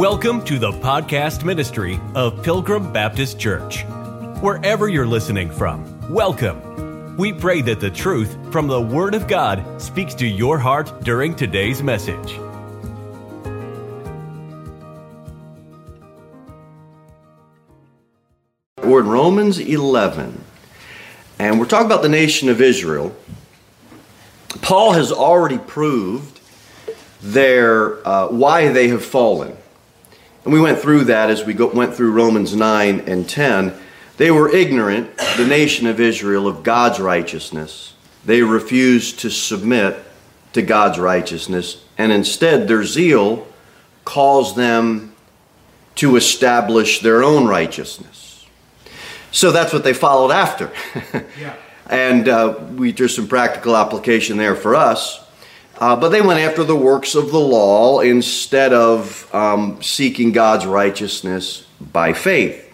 Welcome to the podcast ministry of Pilgrim Baptist Church. Wherever you're listening from, welcome. We pray that the truth from the Word of God speaks to your heart during today's message. We're in Romans 11, and we're talking about the nation of Israel. Paul has already proved their uh, why they have fallen. And we went through that as we go, went through Romans 9 and 10. They were ignorant, the nation of Israel, of God's righteousness. They refused to submit to God's righteousness, and instead their zeal caused them to establish their own righteousness. So that's what they followed after. yeah. And uh, we, there's some practical application there for us. Uh, but they went after the works of the law instead of um, seeking God's righteousness by faith.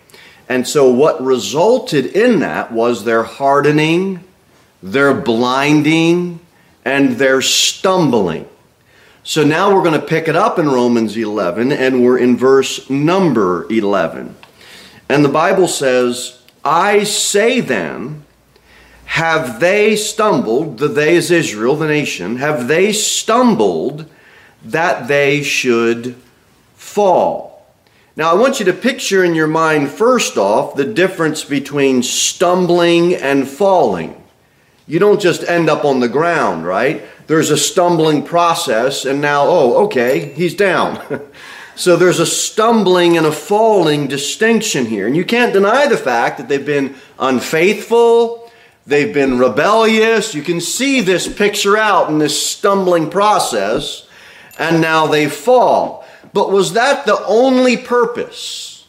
And so, what resulted in that was their hardening, their blinding, and their stumbling. So, now we're going to pick it up in Romans 11, and we're in verse number 11. And the Bible says, I say then, have they stumbled, the they is Israel, the nation, have they stumbled that they should fall? Now, I want you to picture in your mind, first off, the difference between stumbling and falling. You don't just end up on the ground, right? There's a stumbling process, and now, oh, okay, he's down. so there's a stumbling and a falling distinction here. And you can't deny the fact that they've been unfaithful, They've been rebellious. You can see this picture out in this stumbling process, and now they fall. But was that the only purpose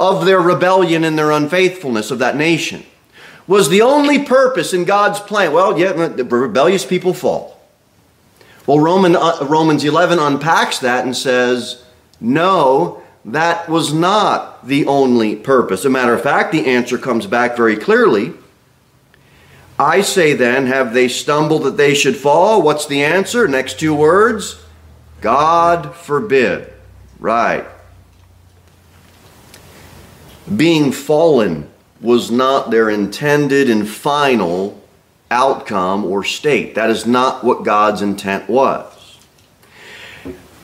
of their rebellion and their unfaithfulness of that nation? Was the only purpose in God's plan? Well, yeah, the rebellious people fall. Well, Roman, uh, Romans 11 unpacks that and says, no, that was not the only purpose. As a matter of fact, the answer comes back very clearly I say then, have they stumbled that they should fall? What's the answer? Next two words God forbid. Right. Being fallen was not their intended and final outcome or state. That is not what God's intent was.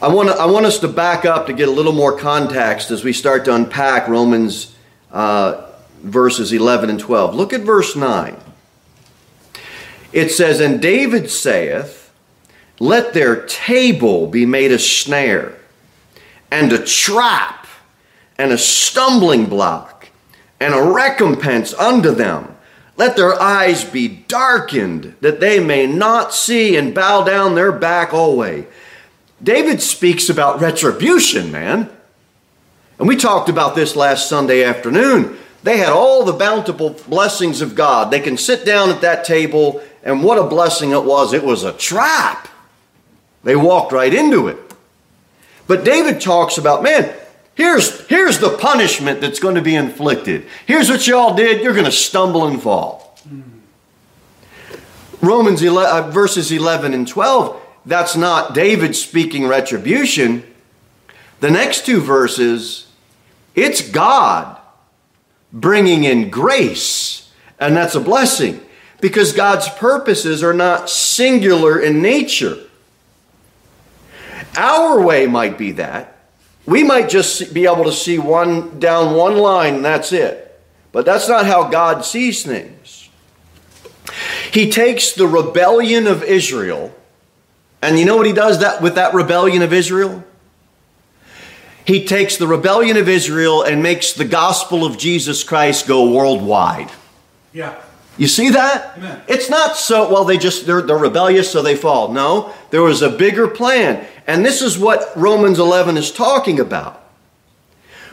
I want, to, I want us to back up to get a little more context as we start to unpack Romans uh, verses 11 and 12. Look at verse 9. It says, And David saith, Let their table be made a snare, and a trap, and a stumbling block, and a recompense unto them. Let their eyes be darkened, that they may not see, and bow down their back always. David speaks about retribution, man. And we talked about this last Sunday afternoon. They had all the bountiful blessings of God. They can sit down at that table and what a blessing it was. It was a trap. They walked right into it. But David talks about, man, here's, here's the punishment that's going to be inflicted. Here's what y'all did. You're going to stumble and fall. Romans 11, uh, verses 11 and 12, that's not David speaking retribution. The next two verses, it's God bringing in grace, and that's a blessing because God's purposes are not singular in nature. Our way might be that. We might just be able to see one down one line and that's it. But that's not how God sees things. He takes the rebellion of Israel, and you know what he does that with that rebellion of Israel? He takes the rebellion of Israel and makes the gospel of Jesus Christ go worldwide. Yeah. You see that? Amen. It's not so, well, they just, they're, they're rebellious, so they fall. No, there was a bigger plan. And this is what Romans 11 is talking about.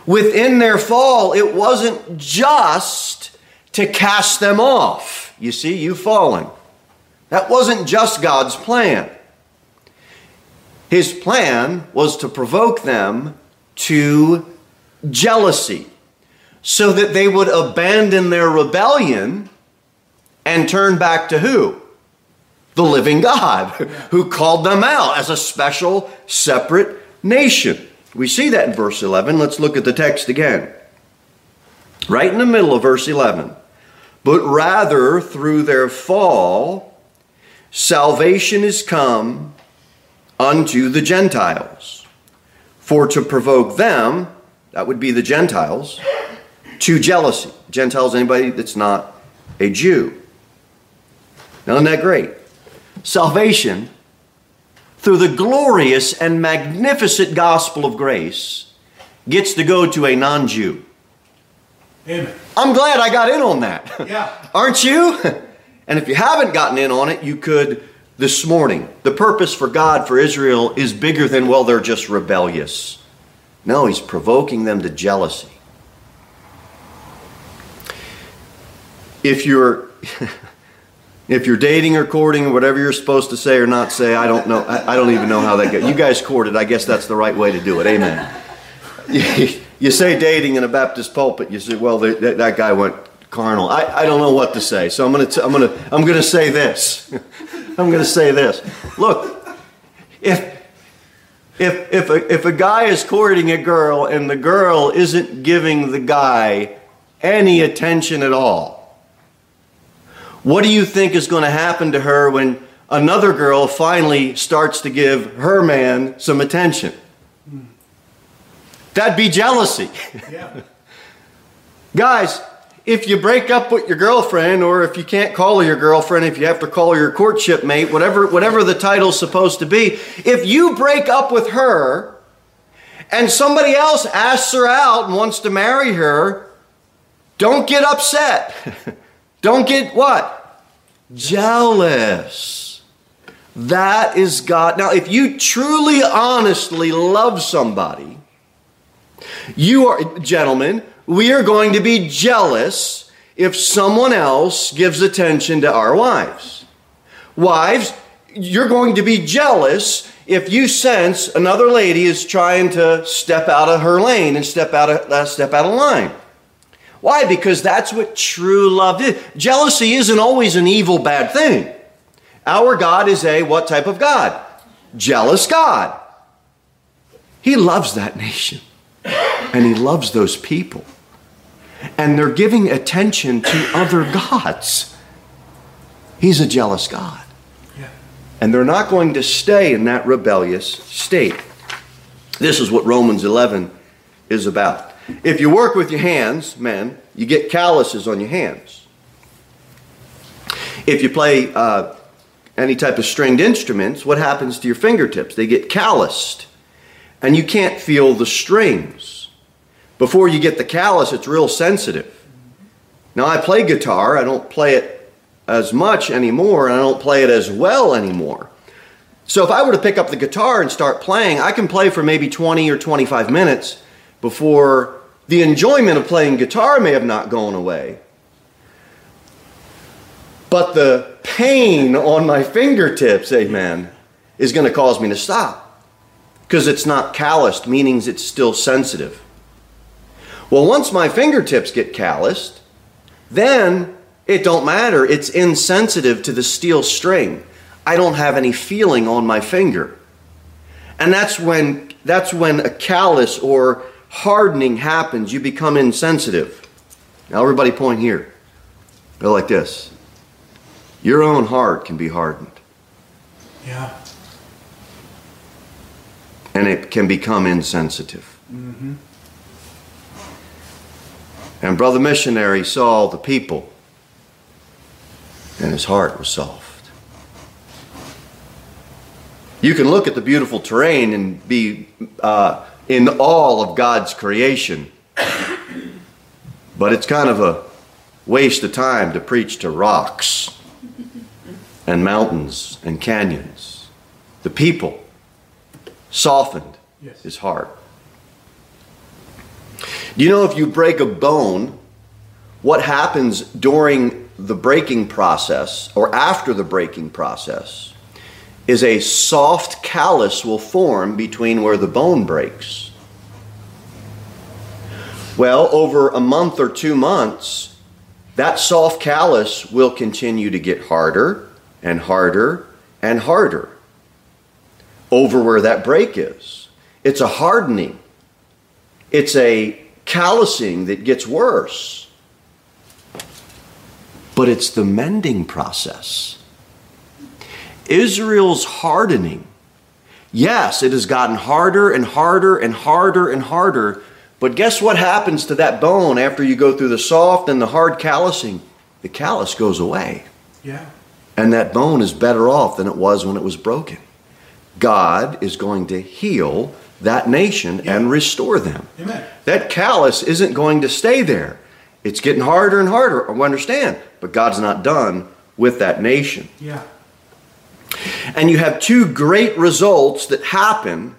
Within their fall, it wasn't just to cast them off. You see, you've fallen. That wasn't just God's plan. His plan was to provoke them to jealousy so that they would abandon their rebellion and turn back to who? The living God, who called them out as a special, separate nation. We see that in verse 11. Let's look at the text again. Right in the middle of verse 11. But rather, through their fall, salvation is come unto the Gentiles. For to provoke them, that would be the Gentiles, to jealousy. Gentiles, anybody that's not a Jew. Now, isn't that great? Salvation through the glorious and magnificent gospel of grace gets to go to a non Jew. Amen. I'm glad I got in on that. Yeah. Aren't you? And if you haven't gotten in on it, you could this morning. The purpose for God for Israel is bigger than, well, they're just rebellious. No, He's provoking them to jealousy. If you're. If you're dating or courting or whatever you're supposed to say or not say, I don't know. I, I don't even know how that goes. You guys courted. I guess that's the right way to do it. Amen. You, say dating in a Baptist pulpit. You say, well, that, that guy went carnal. I, I don't know what to say. So I'm gonna t- I'm gonna I'm gonna say this. I'm gonna say this. Look, if if if a, if a guy is courting a girl and the girl isn't giving the guy any attention at all what do you think is going to happen to her when another girl finally starts to give her man some attention? That'd be jealousy. Yeah. Guys, if you break up with your girlfriend, or if you can't call her your girlfriend, if you have to call your courtship mate, whatever, whatever the title's supposed to be, if you break up with her and somebody else asks her out and wants to marry her, don't get upset. don't get what? jealous. That is God. Now, if you truly, honestly love somebody, you are, gentlemen, we are going to be jealous if someone else gives attention to our wives. Wives, you're going to be jealous if you sense another lady is trying to step out of her lane and step out of, uh, step out of line. Why? Because that's what true love is. Jealousy isn't always an evil, bad thing. Our God is a what type of God? Jealous God. He loves that nation and he loves those people. And they're giving attention to other gods. He's a jealous God. Yeah. And they're not going to stay in that rebellious state. This is what Romans 11 is about. If you work with your hands, men, you get calluses on your hands. If you play uh, any type of stringed instruments, what happens to your fingertips? They get calloused, and you can't feel the strings. Before you get the callus, it's real sensitive. Now, I play guitar, I don't play it as much anymore, and I don't play it as well anymore. So, if I were to pick up the guitar and start playing, I can play for maybe 20 or 25 minutes before the enjoyment of playing guitar may have not gone away. But the pain on my fingertips, amen, is going to cause me to stop. Because it's not calloused, meaning it's still sensitive. Well, once my fingertips get calloused, then it don't matter. It's insensitive to the steel string. I don't have any feeling on my finger. And that's when that's when a callus or hardening happens, you become insensitive. Now, everybody point here. Go like this. Your own heart can be hardened. Yeah. And it can become insensitive. Mm-hmm. And Brother Missionary saw the people, and his heart was soft. You can look at the beautiful terrain and be uh, in all of God's creation. But it's kind of a waste of time to preach to rocks and mountains and canyons. The people softened Yes. his heart. Do you know if you break a bone, what happens during the breaking process or after the breaking process? Is a soft callus will form between where the bone breaks. Well, over a month or two months, that soft callus will continue to get harder and harder and harder over where that break is. It's a hardening. it's a callousing that gets worse. But it's the mending process. Israel's hardening. Yes, it has gotten harder and harder and harder and harder. But guess what happens to that bone after you go through the soft and the hard callousing? The callus goes away. Yeah. And that bone is better off than it was when it was broken. God is going to heal that nation Yeah. and restore them. Amen. That callus isn't going to stay there. It's getting harder and harder, I understand, but God's not done with that nation. Yeah. And you have two great results that happen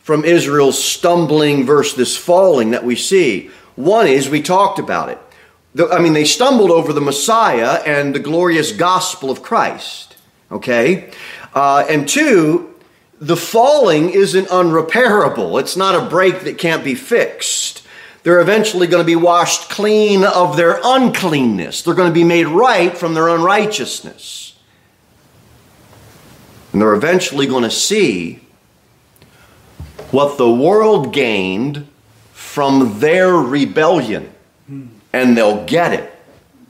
from Israel's stumbling versus this falling that we see. One is, we talked about it. I mean, they stumbled over the Messiah and the glorious gospel of Christ. Okay? Uh, and two, the falling isn't unrepairable. It's not a break that can't be fixed. They're eventually going to be washed clean of their uncleanness. They're going to be made right from their unrighteousness. And they're eventually going to see what the world gained from their rebellion. And they'll get it.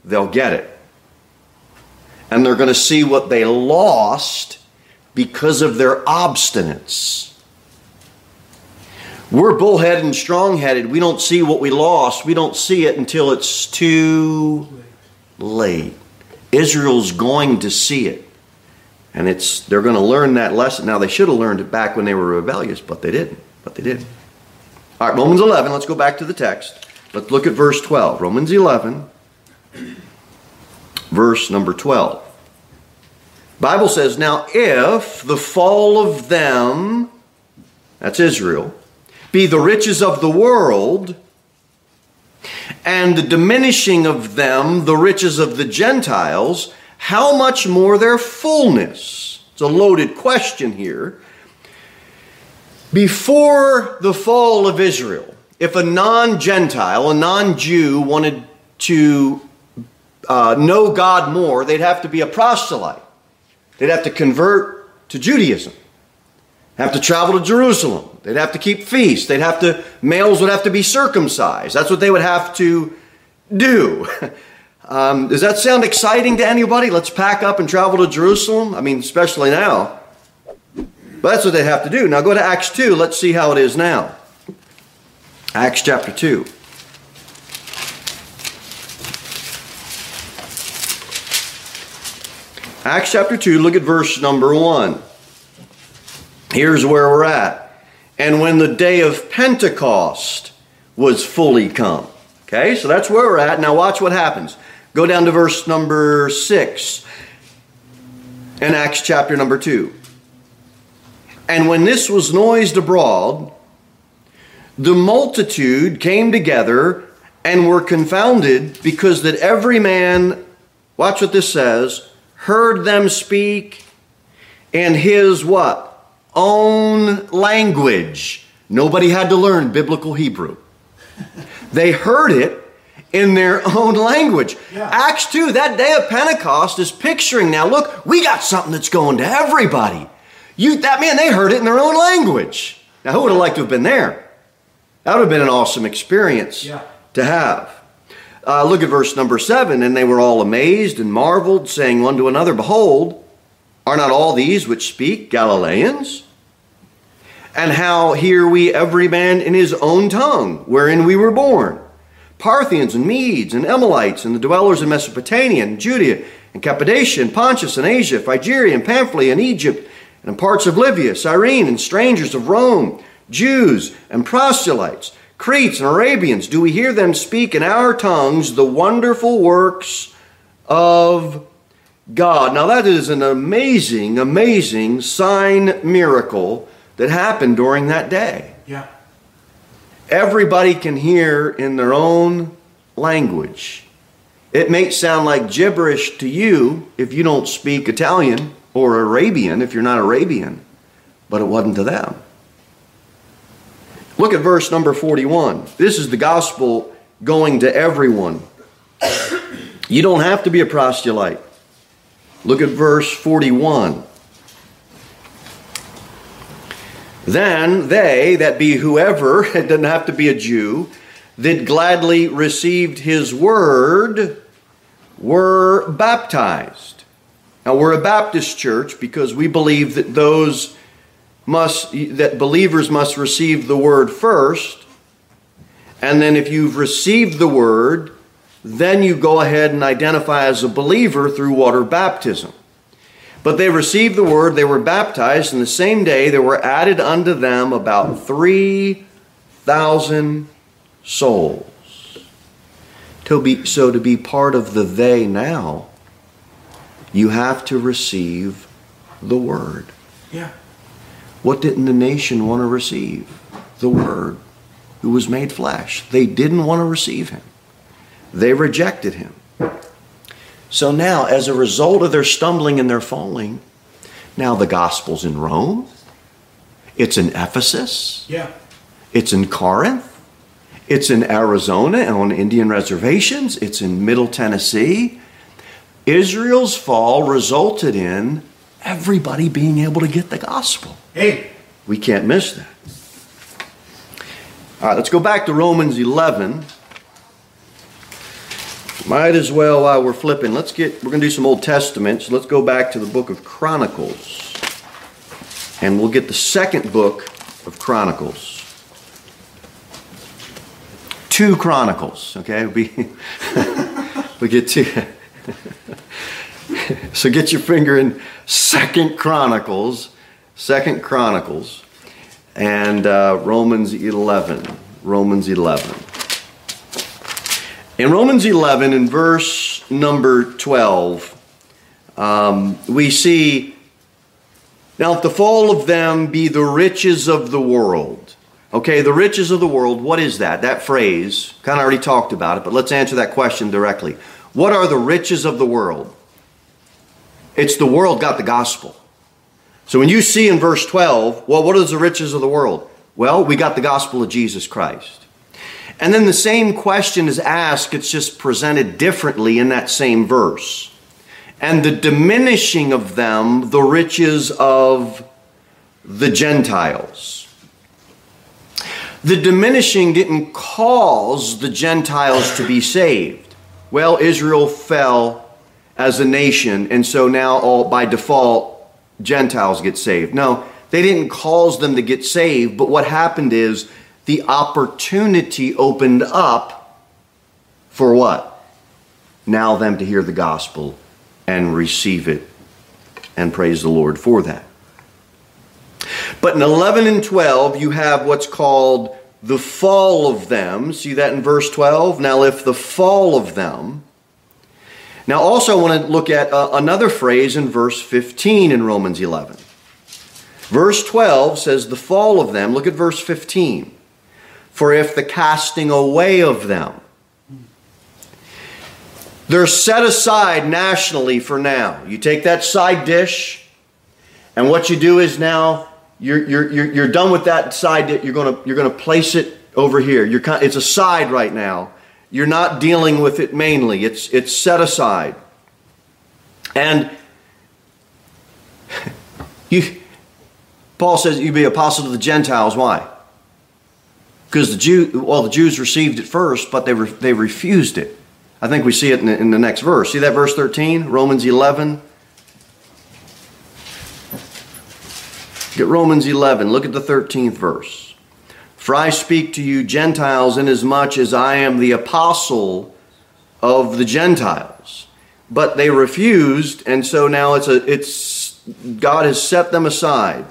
They'll get it. And they're going to see what they lost because of their obstinance. We're bullheaded and strong headed. We don't see what we lost. We don't see it until it's too late. Israel's going to see it. And it's they're going to learn that lesson. Now they should have learned it back when they were rebellious, but they didn't. But they didn't. All right, Romans 11. Let's go back to the text. Let's look at verse 12. Romans 11, verse number 12. Bible says, "Now if the fall of them, that's Israel, be the riches of the world, and the diminishing of them the riches of the Gentiles, how much more their fullness? It's a loaded question here. Before the fall of Israel, if a non Gentile, a non Jew, wanted to uh, know God more, they'd have to be a proselyte. They'd have to convert to Judaism, have to travel to Jerusalem. They'd have to keep feasts. They'd have to, males would have to be circumcised. That's what they would have to do. Um, does that sound exciting to anybody? Let's pack up and travel to Jerusalem? I mean, especially now. But that's what they have to do. Now go to Acts 2. Let's see how it is now. Acts chapter 2. Acts chapter 2, look at verse number 1. Here's where we're at. And when the day of Pentecost was fully come. Okay, so that's where we're at. Now watch what happens. Go down to verse number 6 in Acts chapter number 2. And when this was noised abroad, the multitude came together and were confounded because that every man, watch what this says, heard them speak in his what? Own language. Nobody had to learn biblical Hebrew. They heard it in their own language. Yeah. Acts 2, that day of Pentecost is picturing now, look, we got something that's going to everybody. You that man, they heard it in their own language. Now who would have liked to have been there? That would have been an awesome experience Yeah. to have. Uh, look at verse number seven. And they were all amazed and marveled, saying one to another, Behold, are not all these which speak Galileans? And how hear we every man in his own tongue, wherein we were born? Parthians and Medes and Elamites and the dwellers in Mesopotamia and Judea and Cappadocia and Pontus and Asia, Phrygia and Pamphylia and Egypt and in parts of Libya, Cyrene and strangers of Rome, Jews and proselytes, Cretes and Arabians, do we hear them speak in our tongues the wonderful works of God? Now that is an amazing, amazing sign miracle that happened during that day Yeah. Everybody can hear in their own language. It may sound like gibberish to you if you don't speak Italian or Arabian if you're not Arabian, but it wasn't to them. Look at verse number 41. This is the gospel going to everyone. You don't have to be a proselyte. Look at verse 41. Then they, that be whoever, it doesn't have to be a Jew, that gladly received his word were baptized. Now we're a Baptist church because we believe that those must that believers must receive the word first. And then if you've received the word, then you go ahead and identify as a believer through water baptism. But they received the word, they were baptized, and the same day there were added unto them about 3,000 souls. To be, so to be part of the they now, you have to receive the word. Yeah. What didn't the nation want to receive? The word who was made flesh. They didn't want to receive him. They rejected him. So now, as a result of their stumbling and their falling, now the gospel's in Rome, it's in Ephesus, Yeah. it's in Corinth, it's in Arizona and on Indian reservations, it's in Middle Tennessee. Israel's fall resulted in everybody being able to get the gospel. Hey. We can't miss that. All right, let's go back to Romans 11. Might as well, while we're flipping, let's get, we're going to do some Old Testament. So let's go back to the book of Chronicles. And we'll get the second book of Chronicles. Two Chronicles, okay? We, we get two. so get your finger in Second Chronicles, Second Chronicles, and uh, Romans 11. Romans 11. In Romans 11, in verse number 12, um, we see, Now if the fall of them be the riches of the world. Okay, the riches of the world, what is that? That phrase, kind of already talked about it, but let's answer that question directly. What are the riches of the world? It's the world got the gospel. So when you see in verse 12, well, what are the riches of the world? Well, we got the gospel of Jesus Christ. And then the same question is asked, it's just presented differently in that same verse. And the diminishing of them, the riches of the Gentiles. The diminishing didn't cause the Gentiles to be saved. Well, Israel fell as a nation, and so now all by default Gentiles get saved. No, they didn't cause them to get saved, but what happened is the opportunity opened up for what? Now them to hear the gospel and receive it and praise the Lord for that. But in 11 and 12, you have what's called the fall of them. See that in verse 12? Now, if the fall of them. Now, also, I want to look at uh, another phrase in verse 15 in Romans 11. Verse 12 says, the fall of them. Look at verse 15. For if the casting away of them, they're set aside nationally for now. You take that side dish, and what you do is now you're, you're, you're, you're done with that side dish. You're going you're gonna place it over here. You're, it's a side right now. You're not dealing with it mainly, it's, it's set aside. And you, Paul says you be apostle to the Gentiles. Why? Because the Jew, well, the Jews received it first, but they, re, they refused it. I think we see it in the, in the next verse. See that verse 13? Romans 11. Get Romans 11. Look at the 13th verse. For I speak to you Gentiles inasmuch as I am the apostle of the Gentiles. But they refused, and so now it's a it's God has set them aside.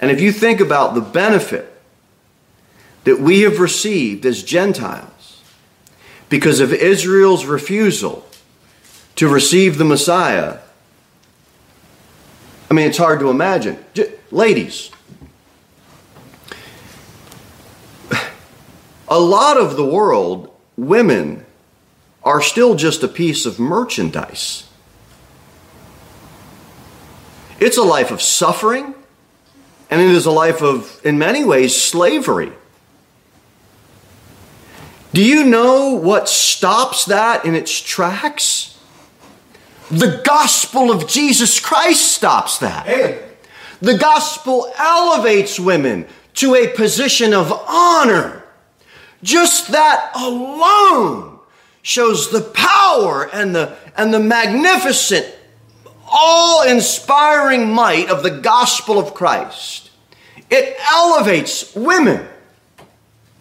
And if you think about the benefit that we have received as Gentiles because of Israel's refusal to receive the Messiah, I mean, it's hard to imagine. Ladies, a lot of the world, women are still just a piece of merchandise. It's a life of suffering, and it is a life of, in many ways, slavery. Do you know what stops that in its tracks? The gospel of Jesus Christ stops that. Hey. The gospel elevates women to a position of honor. Just that alone shows the power and the, and the magnificent, all inspiring might of the gospel of Christ. It elevates women.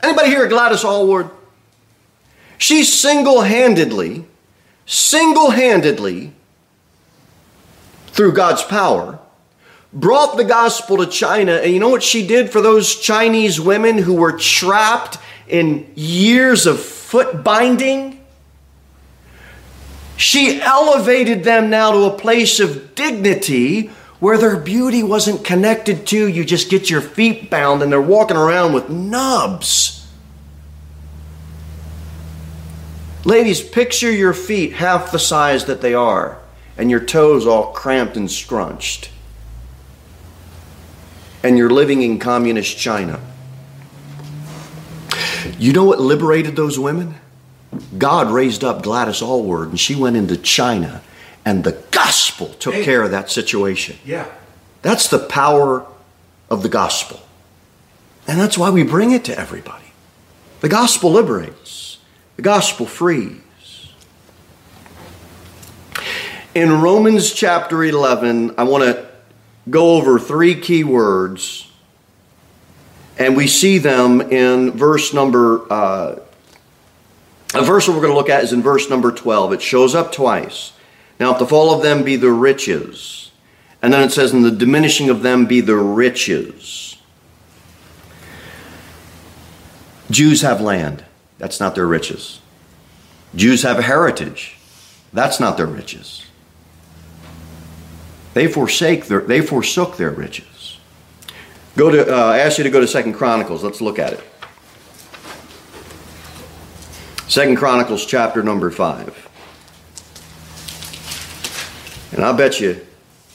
Anybody here Gladys Aylward? She single handedly, single handedly, through God's power, brought the gospel to China. And you know what she did for those Chinese women who were trapped in years of foot binding? She elevated them now to a place of dignity where their beauty wasn't connected to you just get your feet bound and they're walking around with nubs. Ladies, picture your feet half the size that they are and your toes all cramped and scrunched. And you're living in communist China. You know what liberated those women? God raised up Gladys Aylward and she went into China and the gospel took hey. care of that situation. Yeah. That's the power of the gospel. And that's why we bring it to everybody. The gospel liberates, the gospel frees. In Romans chapter 11, I want to go over three key words, and we see them in verse number. Uh, a verse we're going to look at is in verse number 12. It shows up twice. Now, if the fall of them be the riches, and then it says, and the diminishing of them be the riches. Jews have land. That's not their riches. Jews have a heritage. That's not their riches. They forsake their, they forsook their riches. Go to uh, I ask you to go to Second Chronicles. Let's look at it. Second Chronicles chapter number five. And I bet you,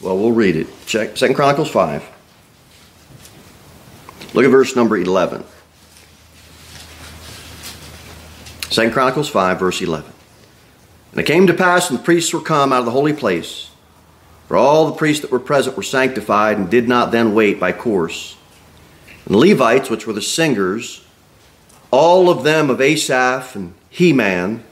well, we'll read it. Check Second Chronicles five. Look at verse number eleven. 2 Chronicles 5, verse 11. And it came to pass when the priests were come out of the holy place, for all the priests that were present were sanctified and did not then wait by course. And the Levites, which were the singers, all of them of Asaph and Heman,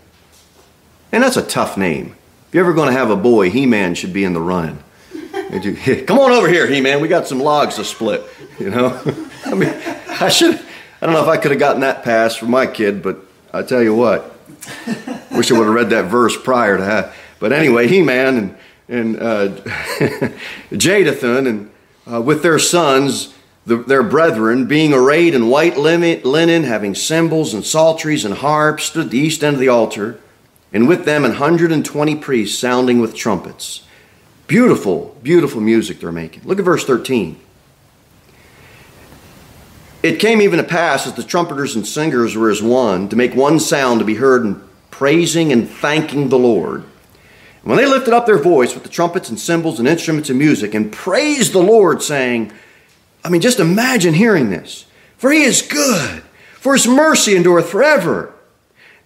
and that's a tough name. If you're ever going to have a boy, He Man should be in the running. Come on over here, He Man, we got some logs to split. You know? I mean, I should, I don't know if I could have gotten that pass for my kid, but I tell you what, wish I would have read that verse prior to that. But anyway, Heman and and uh, Jeduthun and uh, with their sons, the, their brethren, being arrayed in white linen, having cymbals and psalteries and harps, stood at the east end of the altar and with them an 120 priests sounding with trumpets. Beautiful, beautiful music they're making. Look at verse 13. It came even to pass as the trumpeters and singers were as one to make one sound to be heard in praising and thanking the Lord. And when they lifted up their voice with the trumpets and cymbals and instruments of music and praised the Lord, saying, I mean, just imagine hearing this. For he is good, for his mercy endureth forever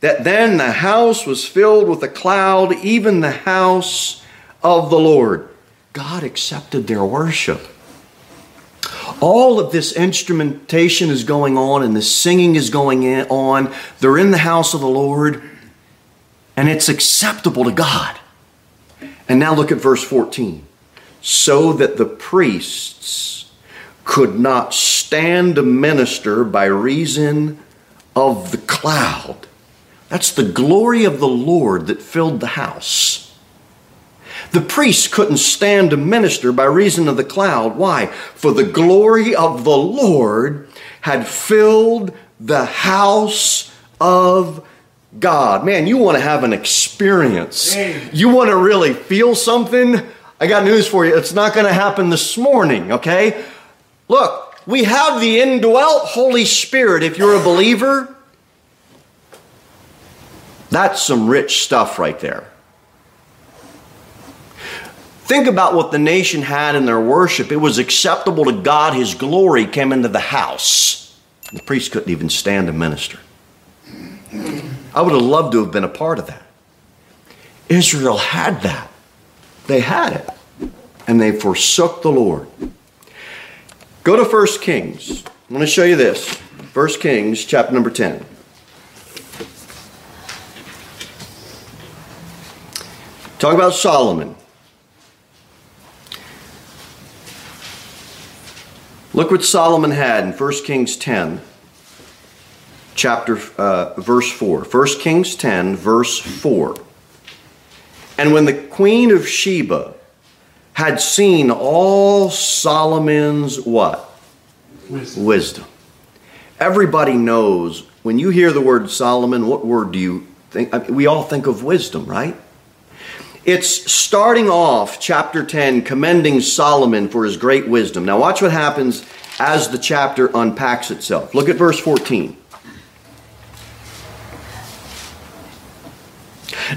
that then the house was filled with a cloud, even the house of the Lord. God accepted their worship. All of this instrumentation is going on and the singing is going on. They're in the house of the Lord and it's acceptable to God. And now look at verse 14. So that the priests could not stand to minister by reason of the cloud that's the glory of the Lord that filled the house. The priests couldn't stand to minister by reason of the cloud. Why? For the glory of the Lord had filled the house of God. Man, you want to have an experience. You want to really feel something? I got news for you. It's not going to happen this morning, okay? Look, we have the indwelt Holy Spirit if you're a believer. That's some rich stuff right there. Think about what the nation had in their worship. It was acceptable to God. His glory came into the house. The priest couldn't even stand to minister. I would have loved to have been a part of that. Israel had that. They had it. And they forsook the Lord. Go to 1 Kings. I'm going to show you this. 1 Kings, chapter number 10. Talk about Solomon. Look what Solomon had in 1 Kings 10, chapter, uh, verse 4. 1 Kings 10, verse 4. And when the queen of Sheba had seen all Solomon's what? Wisdom. Wisdom. Everybody knows when you hear the word Solomon, what word do you think? I mean, we all think of wisdom, right? It's starting off chapter 10 commending Solomon for his great wisdom. Now, watch what happens as the chapter unpacks itself. Look at verse 14.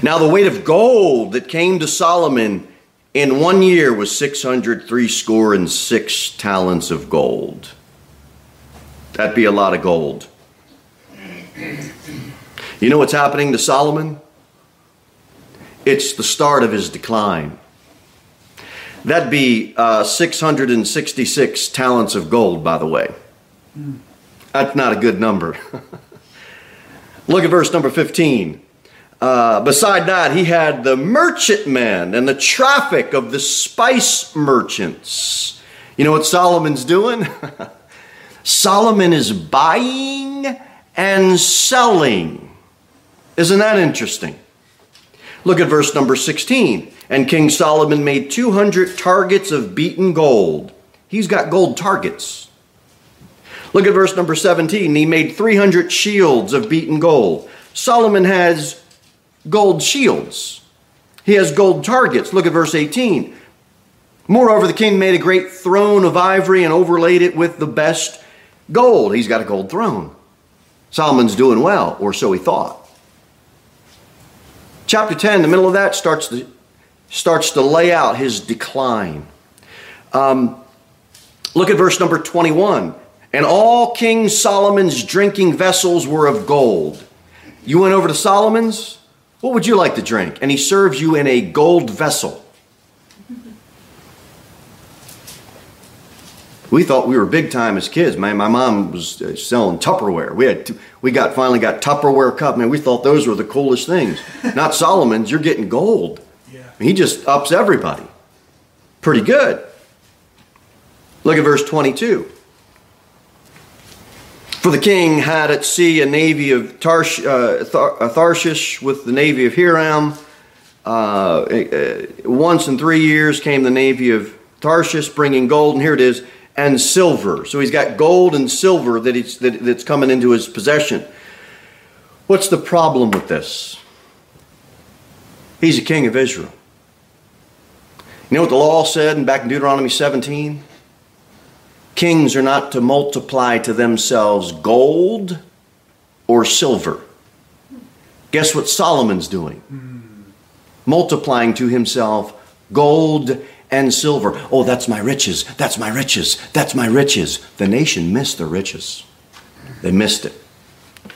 Now, the weight of gold that came to Solomon in one year was 603 score and six talents of gold. That'd be a lot of gold. You know what's happening to Solomon? It's the start of his decline. That'd be uh, 666 talents of gold, by the way. That's not a good number. Look at verse number 15. Uh, beside that, he had the merchantmen and the traffic of the spice merchants. You know what Solomon's doing? Solomon is buying and selling. Isn't that interesting? Look at verse number 16. And King Solomon made 200 targets of beaten gold. He's got gold targets. Look at verse number 17. He made 300 shields of beaten gold. Solomon has gold shields. He has gold targets. Look at verse 18. Moreover, the king made a great throne of ivory and overlaid it with the best gold. He's got a gold throne. Solomon's doing well, or so he thought. Chapter 10, the middle of that, starts to, starts to lay out his decline. Um, look at verse number 21. And all King Solomon's drinking vessels were of gold. You went over to Solomon's? What would you like to drink? And he serves you in a gold vessel. We thought we were big time as kids, man. My mom was uh, selling Tupperware. We had we got finally got Tupperware cup, man. We thought those were the coolest things. Not Solomon's. You're getting gold. Yeah. He just ups everybody. Pretty good. Look at verse 22. For the king had at sea a navy of Tarsh, uh, Thar- uh, Tharshish with the navy of Hiram. Uh, uh, once in three years came the navy of Tarshish bringing gold, and here it is, and silver. So he's got gold and silver that he's, that, that's coming into his possession. What's the problem with this? He's a king of Israel. You know what the law said back in Deuteronomy 17? Kings are not to multiply to themselves gold or silver. Guess what Solomon's doing? Hmm. Multiplying to himself gold and silver. Oh, that's my riches. That's my riches. That's my riches. The nation missed their riches. They missed it.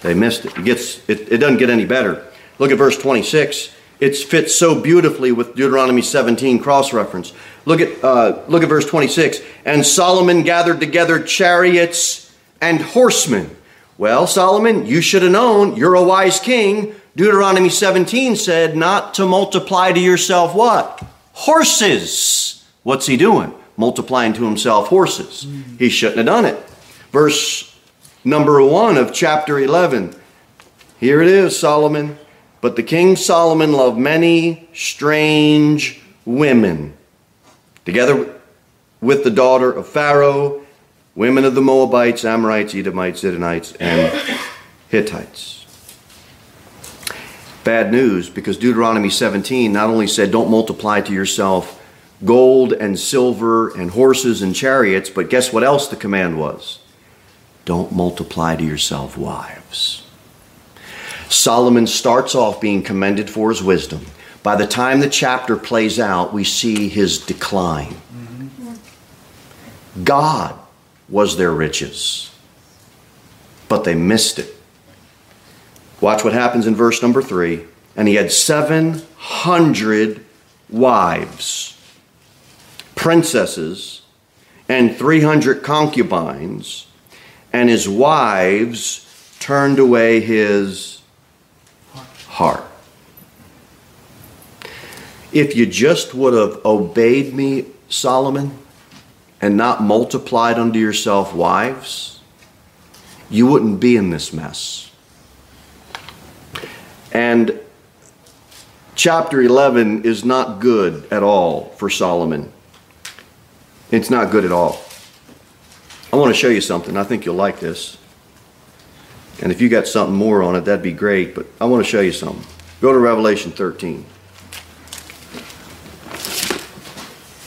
They missed it. It gets it, it doesn't get any better. Look at verse 26. It fits so beautifully with Deuteronomy 17 cross reference. Look at uh, look at verse 26. And Solomon gathered together chariots and horsemen. Well, Solomon, you should have known. You're a wise king. Deuteronomy 17 said not to multiply to yourself what? Horses. What's he doing? Multiplying to himself horses. He shouldn't have done it. Verse number 1 of chapter 11. Here it is, Solomon. But the king Solomon loved many strange women, together with the daughter of Pharaoh, women of the Moabites, Amorites, Edomites, Zidonites, and Hittites. Bad news because Deuteronomy 17 not only said don't multiply to yourself gold and silver and horses and chariots, but guess what else the command was? Don't multiply to yourself wives. Solomon starts off being commended for his wisdom. By the time the chapter plays out, we see his decline. God was their riches, but they missed it. Watch what happens in verse number three. And he had 700 wives, princesses, and 300 concubines, and his wives turned away his heart. If you just would have obeyed me, Solomon, and not multiplied unto yourself wives, you wouldn't be in this mess. And chapter 11 is not good at all for Solomon. It's not good at all. I want to show you something. I think you'll like this. And if you got something more on it, that'd be great. But I want to show you something. Go to Revelation 13.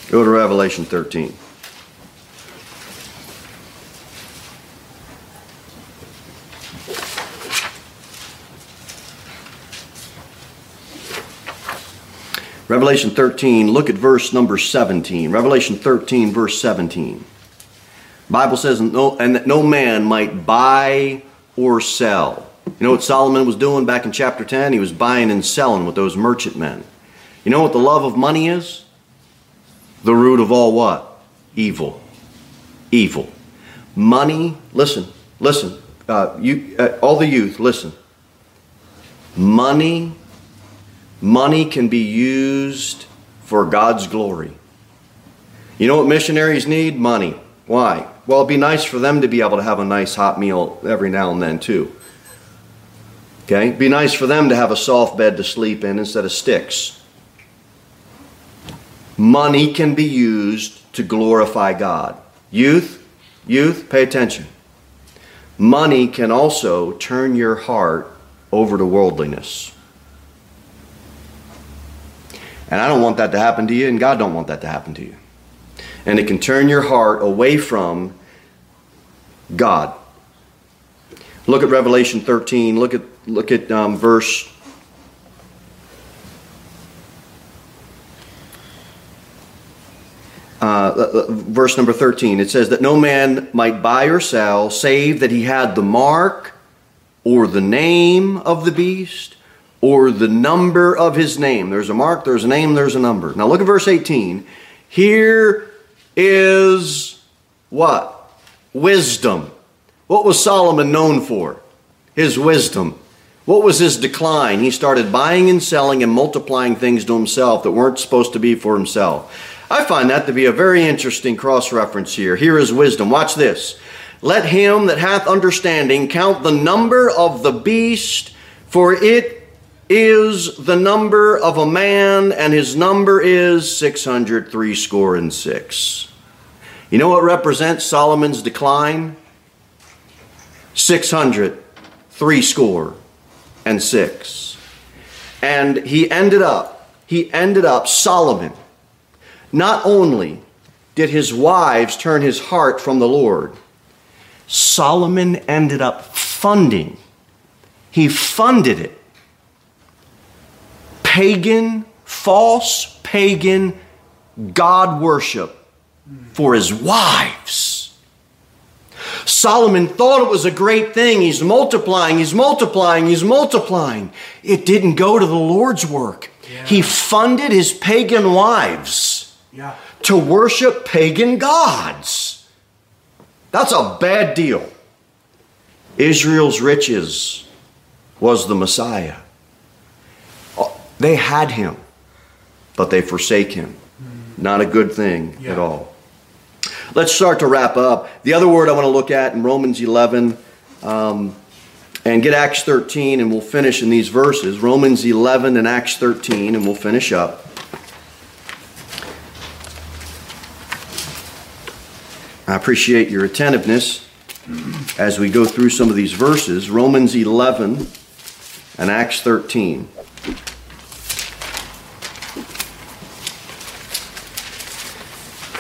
Go to Revelation 13. Revelation 13, look at verse number 17. Revelation 13, verse 17. Bible says, no, and that no man might buy or sell. You know what Solomon was doing back in chapter 10? He was buying and selling with those merchant men. You know what the love of money is? The root of all what? Evil. Evil. Money, listen, listen. Uh, you, uh, all the youth, listen. Money Money can be used for God's glory. You know what missionaries need? Money. Why? Well, it'd be nice for them to be able to have a nice hot meal every now and then, too. Okay? It'd be nice for them to have a soft bed to sleep in instead of sticks. Money can be used to glorify God. Youth, youth, pay attention. Money can also turn your heart over to worldliness. And I don't want that to happen to you, and God don't want that to happen to you. And it can turn your heart away from God. Look at Revelation 13. Look at look at um, verse. Uh, uh, uh verse number 13 it says that no man might buy or sell save that he had the mark or the name of the beast or the number of his name. There's a mark, there's a name, there's a number. Now look at verse 18. Here is what? Wisdom. What was Solomon known for? His wisdom. What was his decline? He started buying and selling and multiplying things to himself that weren't supposed to be for himself. I find that to be a very interesting cross reference here. Here is wisdom. Watch this. Let him that hath understanding count the number of the beast, for it is the number of a man, and his number is 603 score and six. You know what represents Solomon's decline? 600, three score and six. And he ended up, he ended up, Solomon, not only did his wives turn his heart from the Lord, Solomon ended up funding, he funded it pagan, false pagan God worship for his wives. Solomon thought it was a great thing. He's multiplying, he's multiplying, he's multiplying. It didn't go to the Lord's work. Yeah. He funded his pagan wives yeah. to worship pagan gods. That's a bad deal. Israel's riches was the Messiah. They had him, but they forsake him. Not a good thing yeah. at all. Let's start to wrap up. The other word I want to look at in Romans 11 um, and get Acts 13, and we'll finish in these verses Romans 11 and Acts 13, and we'll finish up. I appreciate your attentiveness as we go through some of these verses Romans 11 and Acts 13.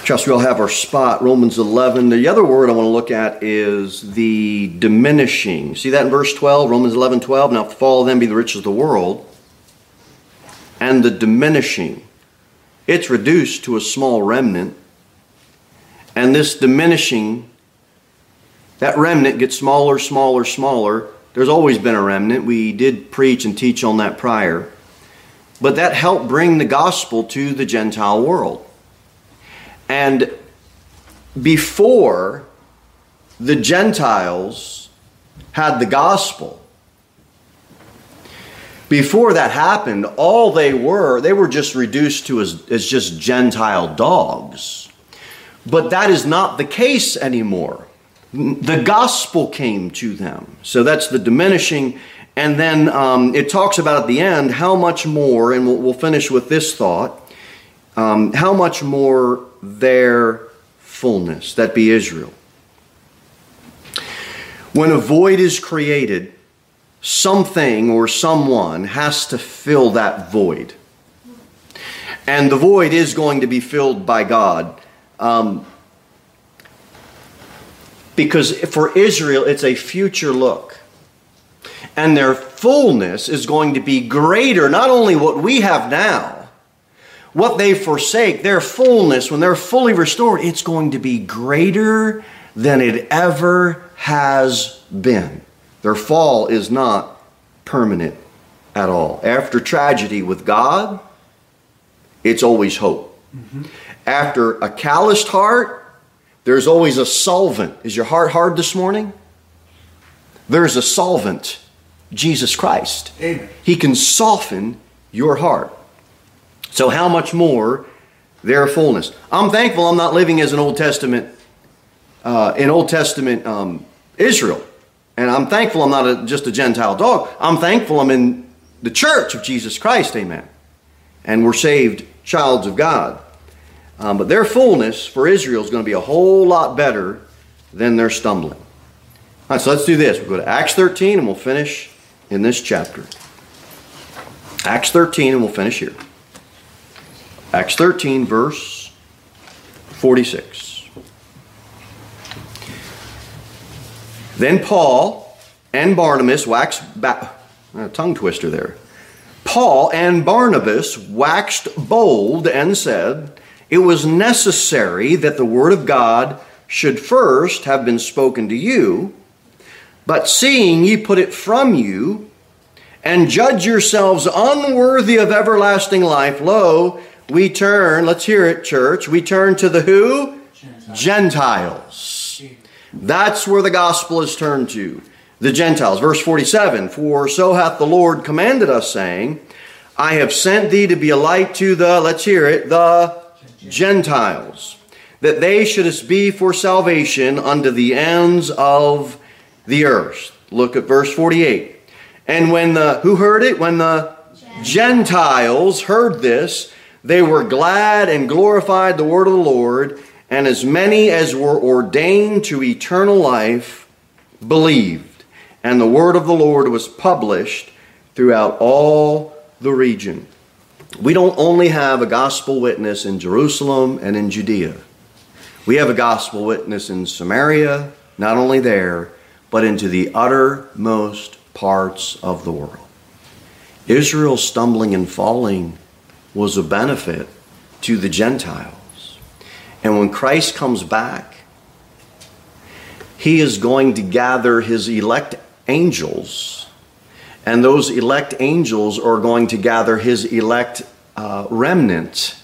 Trust we'll have our spot, Romans 11. The other word I want to look at is the diminishing. See that in verse 12, Romans 11, 12? Now follow them be the riches of the world. And the diminishing. It's reduced to a small remnant. And this diminishing, that remnant gets smaller, smaller, smaller. There's always been a remnant. We did preach and teach on that prior. But that helped bring the gospel to the Gentile world. And before the Gentiles had the gospel, before that happened, all they were, they were just reduced to as, as just Gentile dogs. But that is not the case anymore. The gospel came to them. So that's the diminishing. And then um, it talks about at the end how much more, and we'll, we'll finish with this thought um, how much more their fullness, that be Israel. When a void is created, something or someone has to fill that void. And the void is going to be filled by God. Um, because for Israel, it's a future look. And their fullness is going to be greater, not only what we have now, what they forsake, their fullness, when they're fully restored, it's going to be greater than it ever has been. Their fall is not permanent at all. After tragedy with God, it's always hope. Mm-hmm. After a calloused heart, there's always a solvent. Is your heart hard this morning? There's a solvent, Jesus Christ. Amen. He can soften your heart. So, how much more their fullness? I'm thankful I'm not living as an Old Testament, uh, in Old Testament um, Israel. And I'm thankful I'm not a, just a Gentile dog. I'm thankful I'm in the church of Jesus Christ, amen. And we're saved childs of God. Um, but their fullness for Israel is going to be a whole lot better than their stumbling. All right, so let's do this. We'll go to Acts 13 and we'll finish in this chapter. Acts 13 and we'll finish here. Acts 13, verse 46. Then Paul and Barnabas waxed a uh, tongue twister there. Paul and Barnabas waxed bold and said, It was necessary that the word of God should first have been spoken to you, but seeing ye put it from you, and judge yourselves unworthy of everlasting life, lo, we turn, let's hear it, church, we turn to the who? Gentiles. Gentiles. That's where the gospel is turned to. The Gentiles. Verse 47 For so hath the Lord commanded us, saying, I have sent thee to be a light to the, let's hear it, the Gentiles, that they should be for salvation unto the ends of the earth. Look at verse 48. And when the, who heard it? When the Gentiles heard this, they were glad and glorified the word of the Lord and as many as were ordained to eternal life believed. And the word of the Lord was published throughout all the region. We don't only have a gospel witness in Jerusalem and in Judea. We have a gospel witness in Samaria, not only there, but into the uttermost parts of the world. Israel stumbling and falling was a benefit to the Gentiles. And when Christ comes back, he is going to gather his elect angels, and those elect angels are going to gather his elect uh, remnant.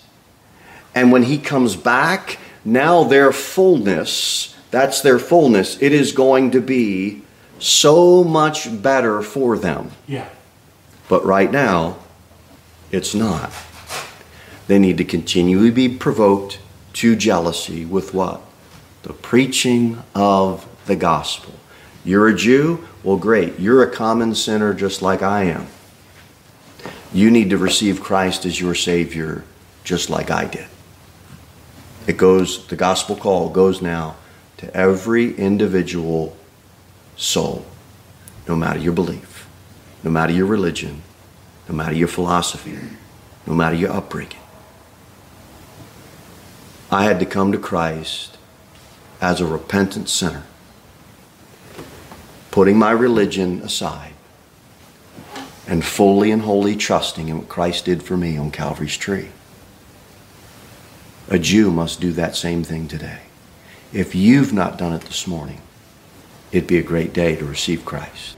And when he comes back, now their fullness, that's their fullness, it is going to be so much better for them. Yeah. But right now, it's not. They need to continually be provoked to jealousy with what? The preaching of the gospel. You're a Jew? Well, great. You're a common sinner just like I am. You need to receive Christ as your Savior just like I did. It goes, the gospel call goes now to every individual soul, no matter your belief, no matter your religion, no matter your philosophy, no matter your upbringing. I had to come to Christ as a repentant sinner, putting my religion aside and fully and wholly trusting in what Christ did for me on Calvary's tree. A Jew must do that same thing today. If you've not done it this morning, it'd be a great day to receive Christ.